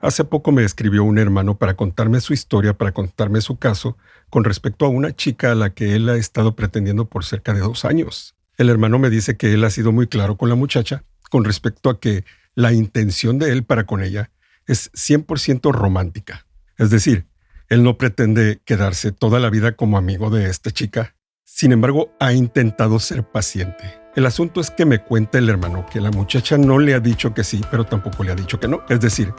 Hace poco me escribió un hermano para contarme su historia, para contarme su caso con respecto a una chica a la que él ha estado pretendiendo por cerca de dos años. El hermano me dice que él ha sido muy claro con la muchacha con respecto a que la intención de él para con ella es 100% romántica. Es decir, él no pretende quedarse toda la vida como amigo de esta chica. Sin embargo, ha intentado ser paciente. El asunto es que me cuenta el hermano que la muchacha no le ha dicho que sí, pero tampoco le ha dicho que no. Es decir,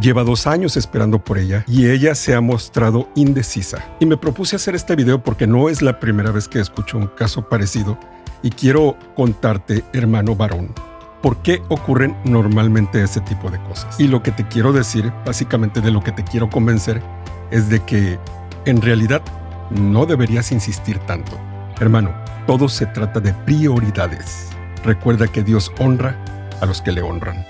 lleva dos años esperando por ella y ella se ha mostrado indecisa. Y me propuse hacer este video porque no es la primera vez que escucho un caso parecido y quiero contarte, hermano varón, por qué ocurren normalmente ese tipo de cosas. Y lo que te quiero decir, básicamente de lo que te quiero convencer, es de que en realidad no deberías insistir tanto. Hermano, todo se trata de prioridades. Recuerda que Dios honra a los que le honran.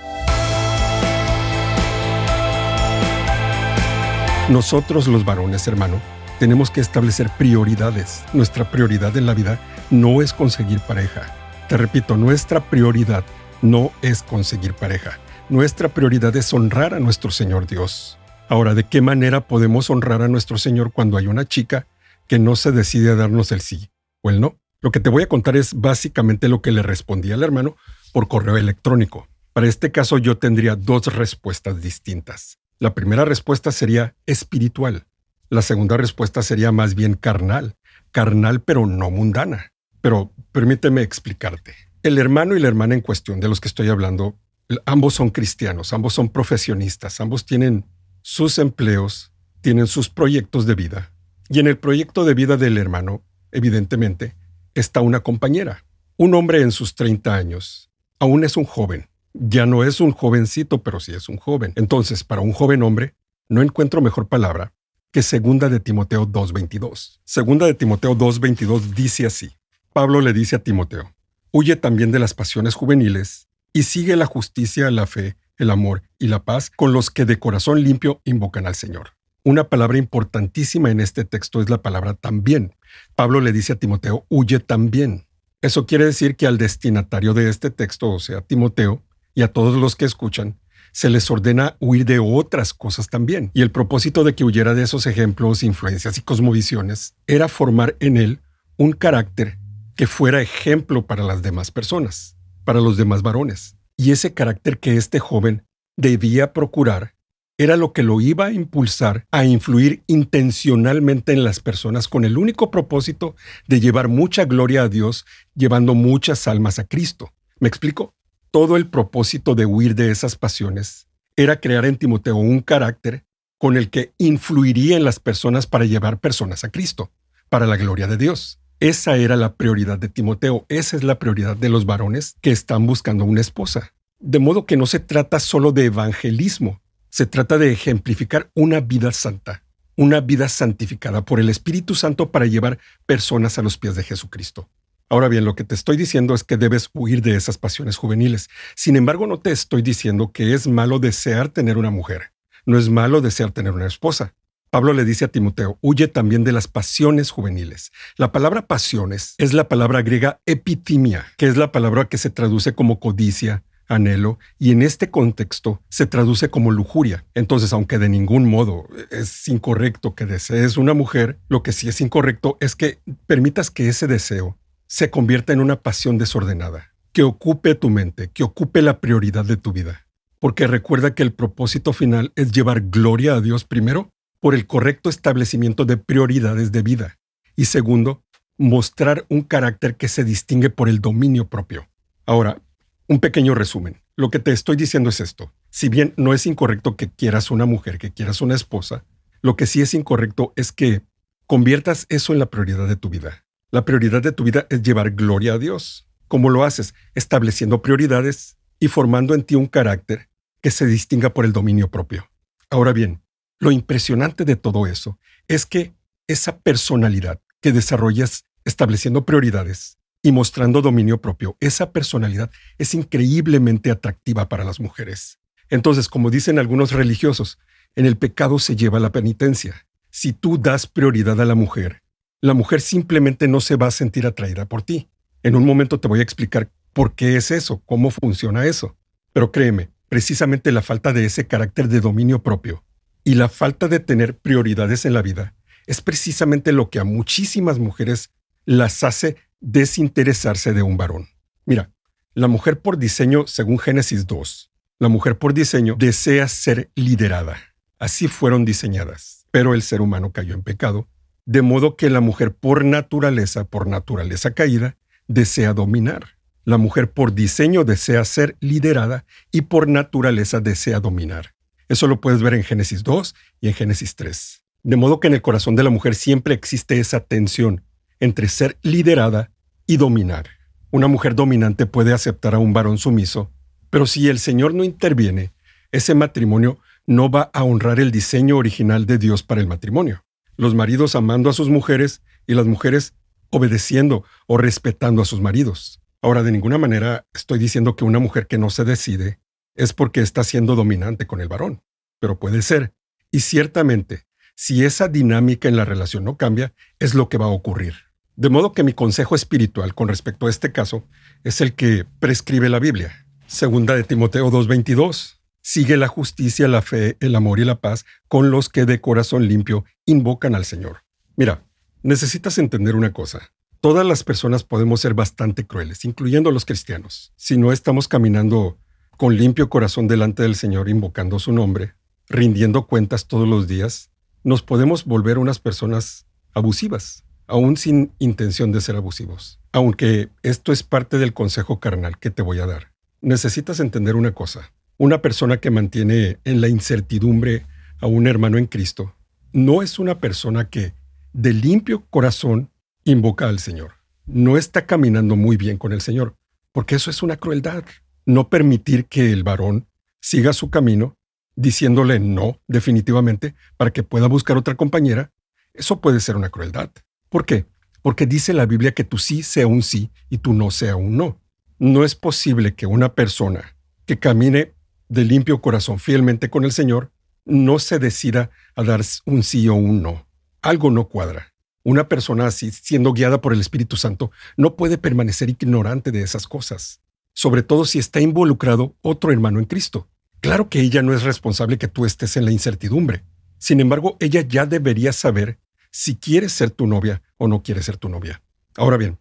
Nosotros los varones, hermano, tenemos que establecer prioridades. Nuestra prioridad en la vida no es conseguir pareja. Te repito, nuestra prioridad no es conseguir pareja. Nuestra prioridad es honrar a nuestro Señor Dios. Ahora, ¿de qué manera podemos honrar a nuestro Señor cuando hay una chica que no se decide a darnos el sí o el no? Lo que te voy a contar es básicamente lo que le respondí al hermano por correo electrónico. Para este caso yo tendría dos respuestas distintas. La primera respuesta sería espiritual. La segunda respuesta sería más bien carnal. Carnal pero no mundana. Pero permíteme explicarte. El hermano y la hermana en cuestión de los que estoy hablando, ambos son cristianos, ambos son profesionistas, ambos tienen sus empleos, tienen sus proyectos de vida. Y en el proyecto de vida del hermano, evidentemente, está una compañera, un hombre en sus 30 años. Aún es un joven. Ya no es un jovencito, pero sí es un joven. Entonces, para un joven hombre, no encuentro mejor palabra que segunda de Timoteo 2.22. Segunda de Timoteo 2.22 dice así. Pablo le dice a Timoteo, huye también de las pasiones juveniles y sigue la justicia, la fe, el amor y la paz con los que de corazón limpio invocan al Señor. Una palabra importantísima en este texto es la palabra también. Pablo le dice a Timoteo, huye también. Eso quiere decir que al destinatario de este texto, o sea, Timoteo, y a todos los que escuchan, se les ordena huir de otras cosas también. Y el propósito de que huyera de esos ejemplos, influencias y cosmovisiones era formar en él un carácter que fuera ejemplo para las demás personas, para los demás varones. Y ese carácter que este joven debía procurar era lo que lo iba a impulsar a influir intencionalmente en las personas con el único propósito de llevar mucha gloria a Dios, llevando muchas almas a Cristo. ¿Me explico? Todo el propósito de huir de esas pasiones era crear en Timoteo un carácter con el que influiría en las personas para llevar personas a Cristo, para la gloria de Dios. Esa era la prioridad de Timoteo, esa es la prioridad de los varones que están buscando una esposa. De modo que no se trata solo de evangelismo, se trata de ejemplificar una vida santa, una vida santificada por el Espíritu Santo para llevar personas a los pies de Jesucristo. Ahora bien, lo que te estoy diciendo es que debes huir de esas pasiones juveniles. Sin embargo, no te estoy diciendo que es malo desear tener una mujer. No es malo desear tener una esposa. Pablo le dice a Timoteo, huye también de las pasiones juveniles. La palabra pasiones es la palabra griega epitimia, que es la palabra que se traduce como codicia, anhelo, y en este contexto se traduce como lujuria. Entonces, aunque de ningún modo es incorrecto que desees una mujer, lo que sí es incorrecto es que permitas que ese deseo se convierta en una pasión desordenada, que ocupe tu mente, que ocupe la prioridad de tu vida. porque recuerda que el propósito final es llevar gloria a Dios primero por el correcto establecimiento de prioridades de vida y segundo, mostrar un carácter que se distingue por el dominio propio. Ahora, un pequeño resumen. Lo que te estoy diciendo es esto. Si bien no es incorrecto que quieras una mujer, que quieras una esposa, lo que sí es incorrecto es que conviertas eso en la prioridad de tu vida. La prioridad de tu vida es llevar gloria a Dios. ¿Cómo lo haces? Estableciendo prioridades y formando en ti un carácter que se distinga por el dominio propio. Ahora bien, lo impresionante de todo eso es que esa personalidad que desarrollas estableciendo prioridades y mostrando dominio propio, esa personalidad es increíblemente atractiva para las mujeres. Entonces, como dicen algunos religiosos, en el pecado se lleva la penitencia. Si tú das prioridad a la mujer, la mujer simplemente no se va a sentir atraída por ti. En un momento te voy a explicar por qué es eso, cómo funciona eso. Pero créeme, precisamente la falta de ese carácter de dominio propio y la falta de tener prioridades en la vida es precisamente lo que a muchísimas mujeres las hace desinteresarse de un varón. Mira, la mujer por diseño, según Génesis 2, la mujer por diseño desea ser liderada. Así fueron diseñadas. Pero el ser humano cayó en pecado, de modo que la mujer por naturaleza, por naturaleza caída, desea dominar. La mujer por diseño desea ser liderada y por naturaleza desea dominar. Eso lo puedes ver en Génesis 2 y en Génesis 3. De modo que en el corazón de la mujer siempre existe esa tensión entre ser liderada y dominar. Una mujer dominante puede aceptar a un varón sumiso, pero si el Señor no interviene, ese matrimonio no va a honrar el diseño original de Dios para el matrimonio. Los maridos amando a sus mujeres y las mujeres obedeciendo o respetando a sus maridos. Ahora, de ninguna manera estoy diciendo que una mujer que no se decide es porque está siendo dominante con el varón, pero puede ser. Y ciertamente, si esa dinámica en la relación no cambia, es lo que va a ocurrir. De modo que mi consejo espiritual con respecto a este caso es el que prescribe la Biblia. Segunda de Timoteo 2.22. Sigue la justicia, la fe, el amor y la paz con los que de corazón limpio invocan al Señor. Mira, necesitas entender una cosa. Todas las personas podemos ser bastante crueles, incluyendo los cristianos. Si no estamos caminando con limpio corazón delante del Señor, invocando su nombre, rindiendo cuentas todos los días, nos podemos volver unas personas abusivas, aún sin intención de ser abusivos. Aunque esto es parte del consejo carnal que te voy a dar. Necesitas entender una cosa. Una persona que mantiene en la incertidumbre a un hermano en Cristo no es una persona que de limpio corazón invoca al Señor. No está caminando muy bien con el Señor, porque eso es una crueldad. No permitir que el varón siga su camino diciéndole no definitivamente para que pueda buscar otra compañera, eso puede ser una crueldad. ¿Por qué? Porque dice la Biblia que tu sí sea un sí y tu no sea un no. No es posible que una persona que camine de limpio corazón fielmente con el Señor no se decida a dar un sí o un no. Algo no cuadra. Una persona así, siendo guiada por el Espíritu Santo, no puede permanecer ignorante de esas cosas, sobre todo si está involucrado otro hermano en Cristo. Claro que ella no es responsable que tú estés en la incertidumbre. Sin embargo, ella ya debería saber si quiere ser tu novia o no quiere ser tu novia. Ahora bien,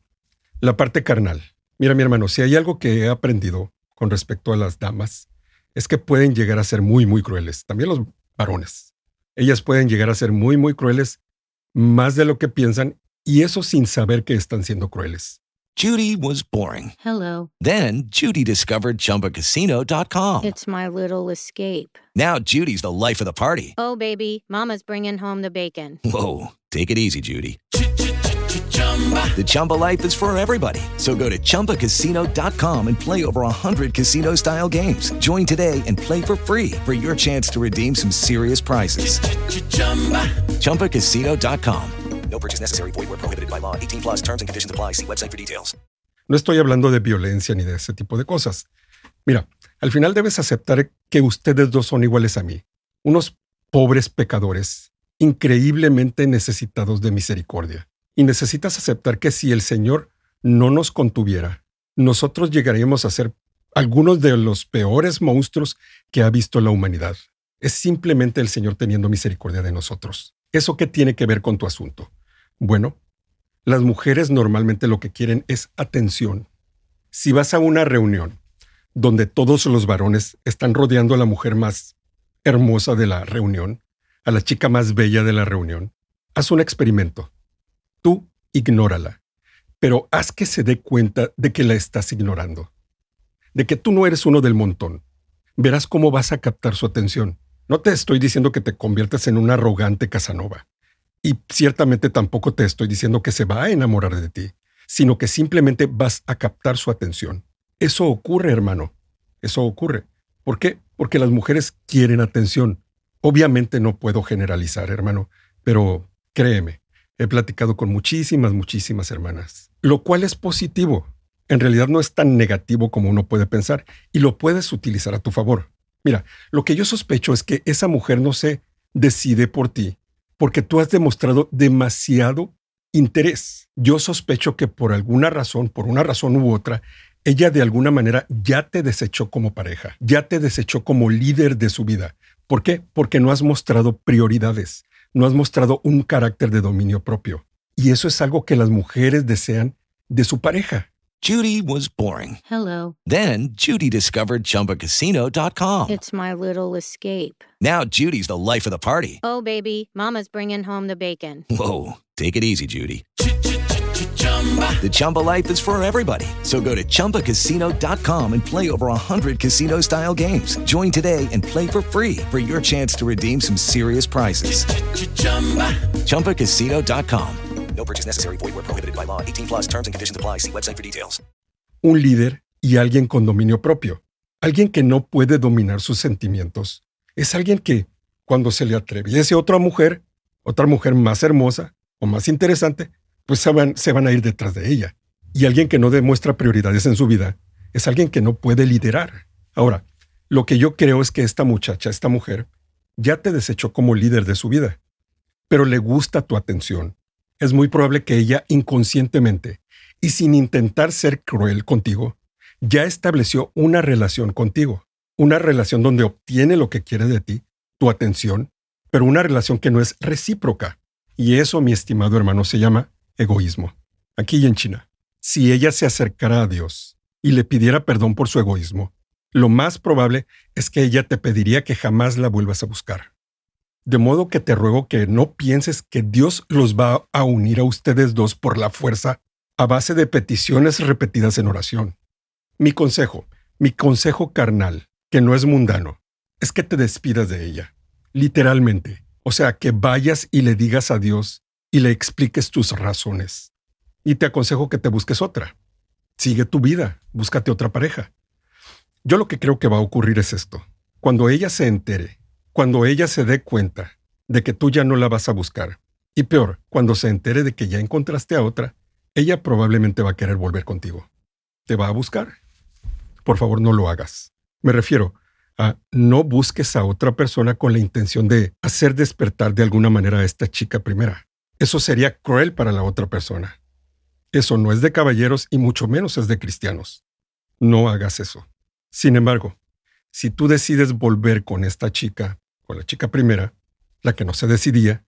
la parte carnal. Mira, mi hermano, si hay algo que he aprendido con respecto a las damas, es que pueden llegar a ser muy, muy crueles. También los varones. Ellas pueden llegar a ser muy, muy crueles más de lo que piensan y eso sin saber que están siendo crueles. Judy was boring. Hello. Then Judy discovered ChumbaCasino.com. It's my little escape. Now Judy's the life of the party. Oh, baby, Mama's bringing home the bacon. Whoa, take it easy, Judy. The Chumba life is for everybody. So go to ChumbaCasino.com and play over 100 casino-style games. Join today and play for free for your chance to redeem some serious prizes. ChumbaCasino.com. No purchase necessary. Void where prohibited by law. 18 plus terms and conditions apply. See website for details. No estoy hablando de violencia ni de ese tipo de cosas. Mira, al final debes aceptar que ustedes dos son iguales a mí. Unos pobres pecadores, increíblemente necesitados de misericordia. Y necesitas aceptar que si el Señor no nos contuviera, nosotros llegaríamos a ser algunos de los peores monstruos que ha visto la humanidad. Es simplemente el Señor teniendo misericordia de nosotros. ¿Eso qué tiene que ver con tu asunto? Bueno, las mujeres normalmente lo que quieren es atención. Si vas a una reunión donde todos los varones están rodeando a la mujer más hermosa de la reunión, a la chica más bella de la reunión, haz un experimento. Tú ignórala, pero haz que se dé cuenta de que la estás ignorando, de que tú no eres uno del montón. Verás cómo vas a captar su atención. No te estoy diciendo que te conviertas en una arrogante Casanova. Y ciertamente tampoco te estoy diciendo que se va a enamorar de ti, sino que simplemente vas a captar su atención. Eso ocurre, hermano. Eso ocurre. ¿Por qué? Porque las mujeres quieren atención. Obviamente no puedo generalizar, hermano, pero créeme, he platicado con muchísimas, muchísimas hermanas, lo cual es positivo. En realidad no es tan negativo como uno puede pensar y lo puedes utilizar a tu favor. Mira, lo que yo sospecho es que esa mujer no se decide por ti porque tú has demostrado demasiado interés. Yo sospecho que por alguna razón, por una razón u otra, ella de alguna manera ya te desechó como pareja, ya te desechó como líder de su vida. ¿Por qué? Porque no has mostrado prioridades, no has mostrado un carácter de dominio propio. Y eso es algo que las mujeres desean de su pareja. Judy was boring. Hello. Then Judy discovered ChumbaCasino.com. It's my little escape. Now Judy's the life of the party. Oh, baby, Mama's bringing home the bacon. Whoa, take it easy, Judy. The Chumba life is for everybody. So go to ChumbaCasino.com and play over 100 casino style games. Join today and play for free for your chance to redeem some serious prizes. ChumbaCasino.com. No purchase necessary. Void where prohibited by law. 18 plus terms and conditions apply. See website for details. Un líder y alguien con dominio propio. Alguien que no puede dominar sus sentimientos. Es alguien que, cuando se le atreviese otra mujer, otra mujer más hermosa o más interesante, pues se van, se van a ir detrás de ella. Y alguien que no demuestra prioridades en su vida es alguien que no puede liderar. Ahora, lo que yo creo es que esta muchacha, esta mujer, ya te desechó como líder de su vida, pero le gusta tu atención. Es muy probable que ella inconscientemente y sin intentar ser cruel contigo, ya estableció una relación contigo, una relación donde obtiene lo que quiere de ti, tu atención, pero una relación que no es recíproca. Y eso, mi estimado hermano, se llama egoísmo. Aquí y en China, si ella se acercara a Dios y le pidiera perdón por su egoísmo, lo más probable es que ella te pediría que jamás la vuelvas a buscar. De modo que te ruego que no pienses que Dios los va a unir a ustedes dos por la fuerza a base de peticiones repetidas en oración. Mi consejo, mi consejo carnal, que no es mundano, es que te despidas de ella, literalmente. O sea, que vayas y le digas a Dios y le expliques tus razones. Y te aconsejo que te busques otra. Sigue tu vida, búscate otra pareja. Yo lo que creo que va a ocurrir es esto. Cuando ella se entere, cuando ella se dé cuenta de que tú ya no la vas a buscar, y peor, cuando se entere de que ya encontraste a otra, ella probablemente va a querer volver contigo. ¿Te va a buscar? Por favor, no lo hagas. Me refiero a no busques a otra persona con la intención de hacer despertar de alguna manera a esta chica primera. Eso sería cruel para la otra persona. Eso no es de caballeros y mucho menos es de cristianos. No hagas eso. Sin embargo, si tú decides volver con esta chica, con la chica primera, la que no se decidía,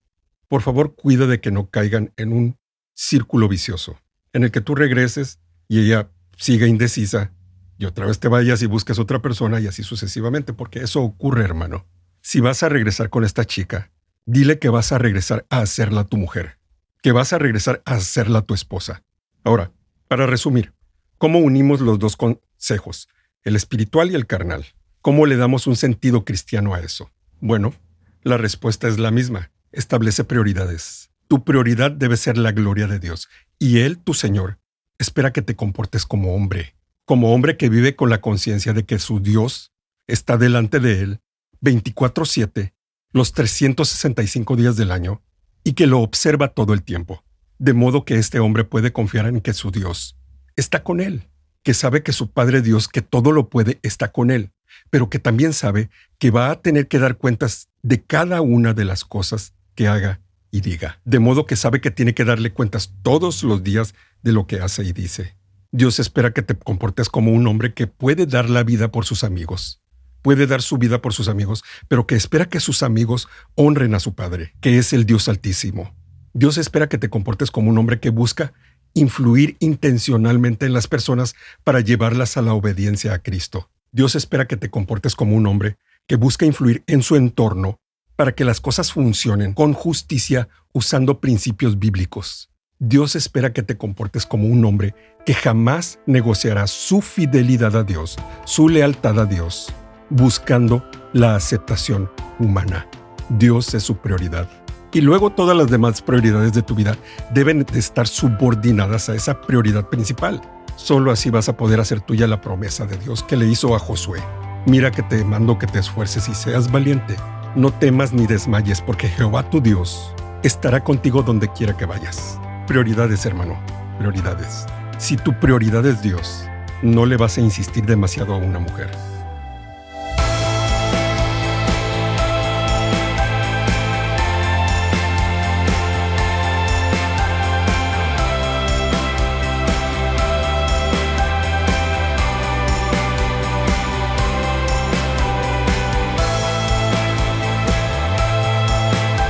por favor cuida de que no caigan en un círculo vicioso, en el que tú regreses y ella siga indecisa y otra vez te vayas y busques otra persona y así sucesivamente, porque eso ocurre, hermano. Si vas a regresar con esta chica, dile que vas a regresar a hacerla tu mujer, que vas a regresar a hacerla tu esposa. Ahora, para resumir, ¿cómo unimos los dos consejos, el espiritual y el carnal? ¿Cómo le damos un sentido cristiano a eso? Bueno, la respuesta es la misma. Establece prioridades. Tu prioridad debe ser la gloria de Dios. Y Él, tu Señor, espera que te comportes como hombre, como hombre que vive con la conciencia de que su Dios está delante de Él 24/7 los 365 días del año y que lo observa todo el tiempo, de modo que este hombre puede confiar en que su Dios está con él, que sabe que su Padre Dios, que todo lo puede, está con él, pero que también sabe que va a tener que dar cuentas de cada una de las cosas que haga y diga, de modo que sabe que tiene que darle cuentas todos los días de lo que hace y dice. Dios espera que te comportes como un hombre que puede dar la vida por sus amigos, puede dar su vida por sus amigos, pero que espera que sus amigos honren a su Padre, que es el Dios Altísimo. Dios espera que te comportes como un hombre que busca influir intencionalmente en las personas para llevarlas a la obediencia a Cristo. Dios espera que te comportes como un hombre que busca influir en su entorno para que las cosas funcionen con justicia usando principios bíblicos. Dios espera que te comportes como un hombre que jamás negociará su fidelidad a Dios, su lealtad a Dios, buscando la aceptación humana. Dios es su prioridad. Y luego todas las demás prioridades de tu vida deben de estar subordinadas a esa prioridad principal. Solo así vas a poder hacer tuya la promesa de Dios que le hizo a Josué. Mira que te mando que te esfuerces y seas valiente. No temas ni desmayes, porque Jehová tu Dios estará contigo donde quiera que vayas. Prioridades, hermano, prioridades. Si tu prioridad es Dios, no le vas a insistir demasiado a una mujer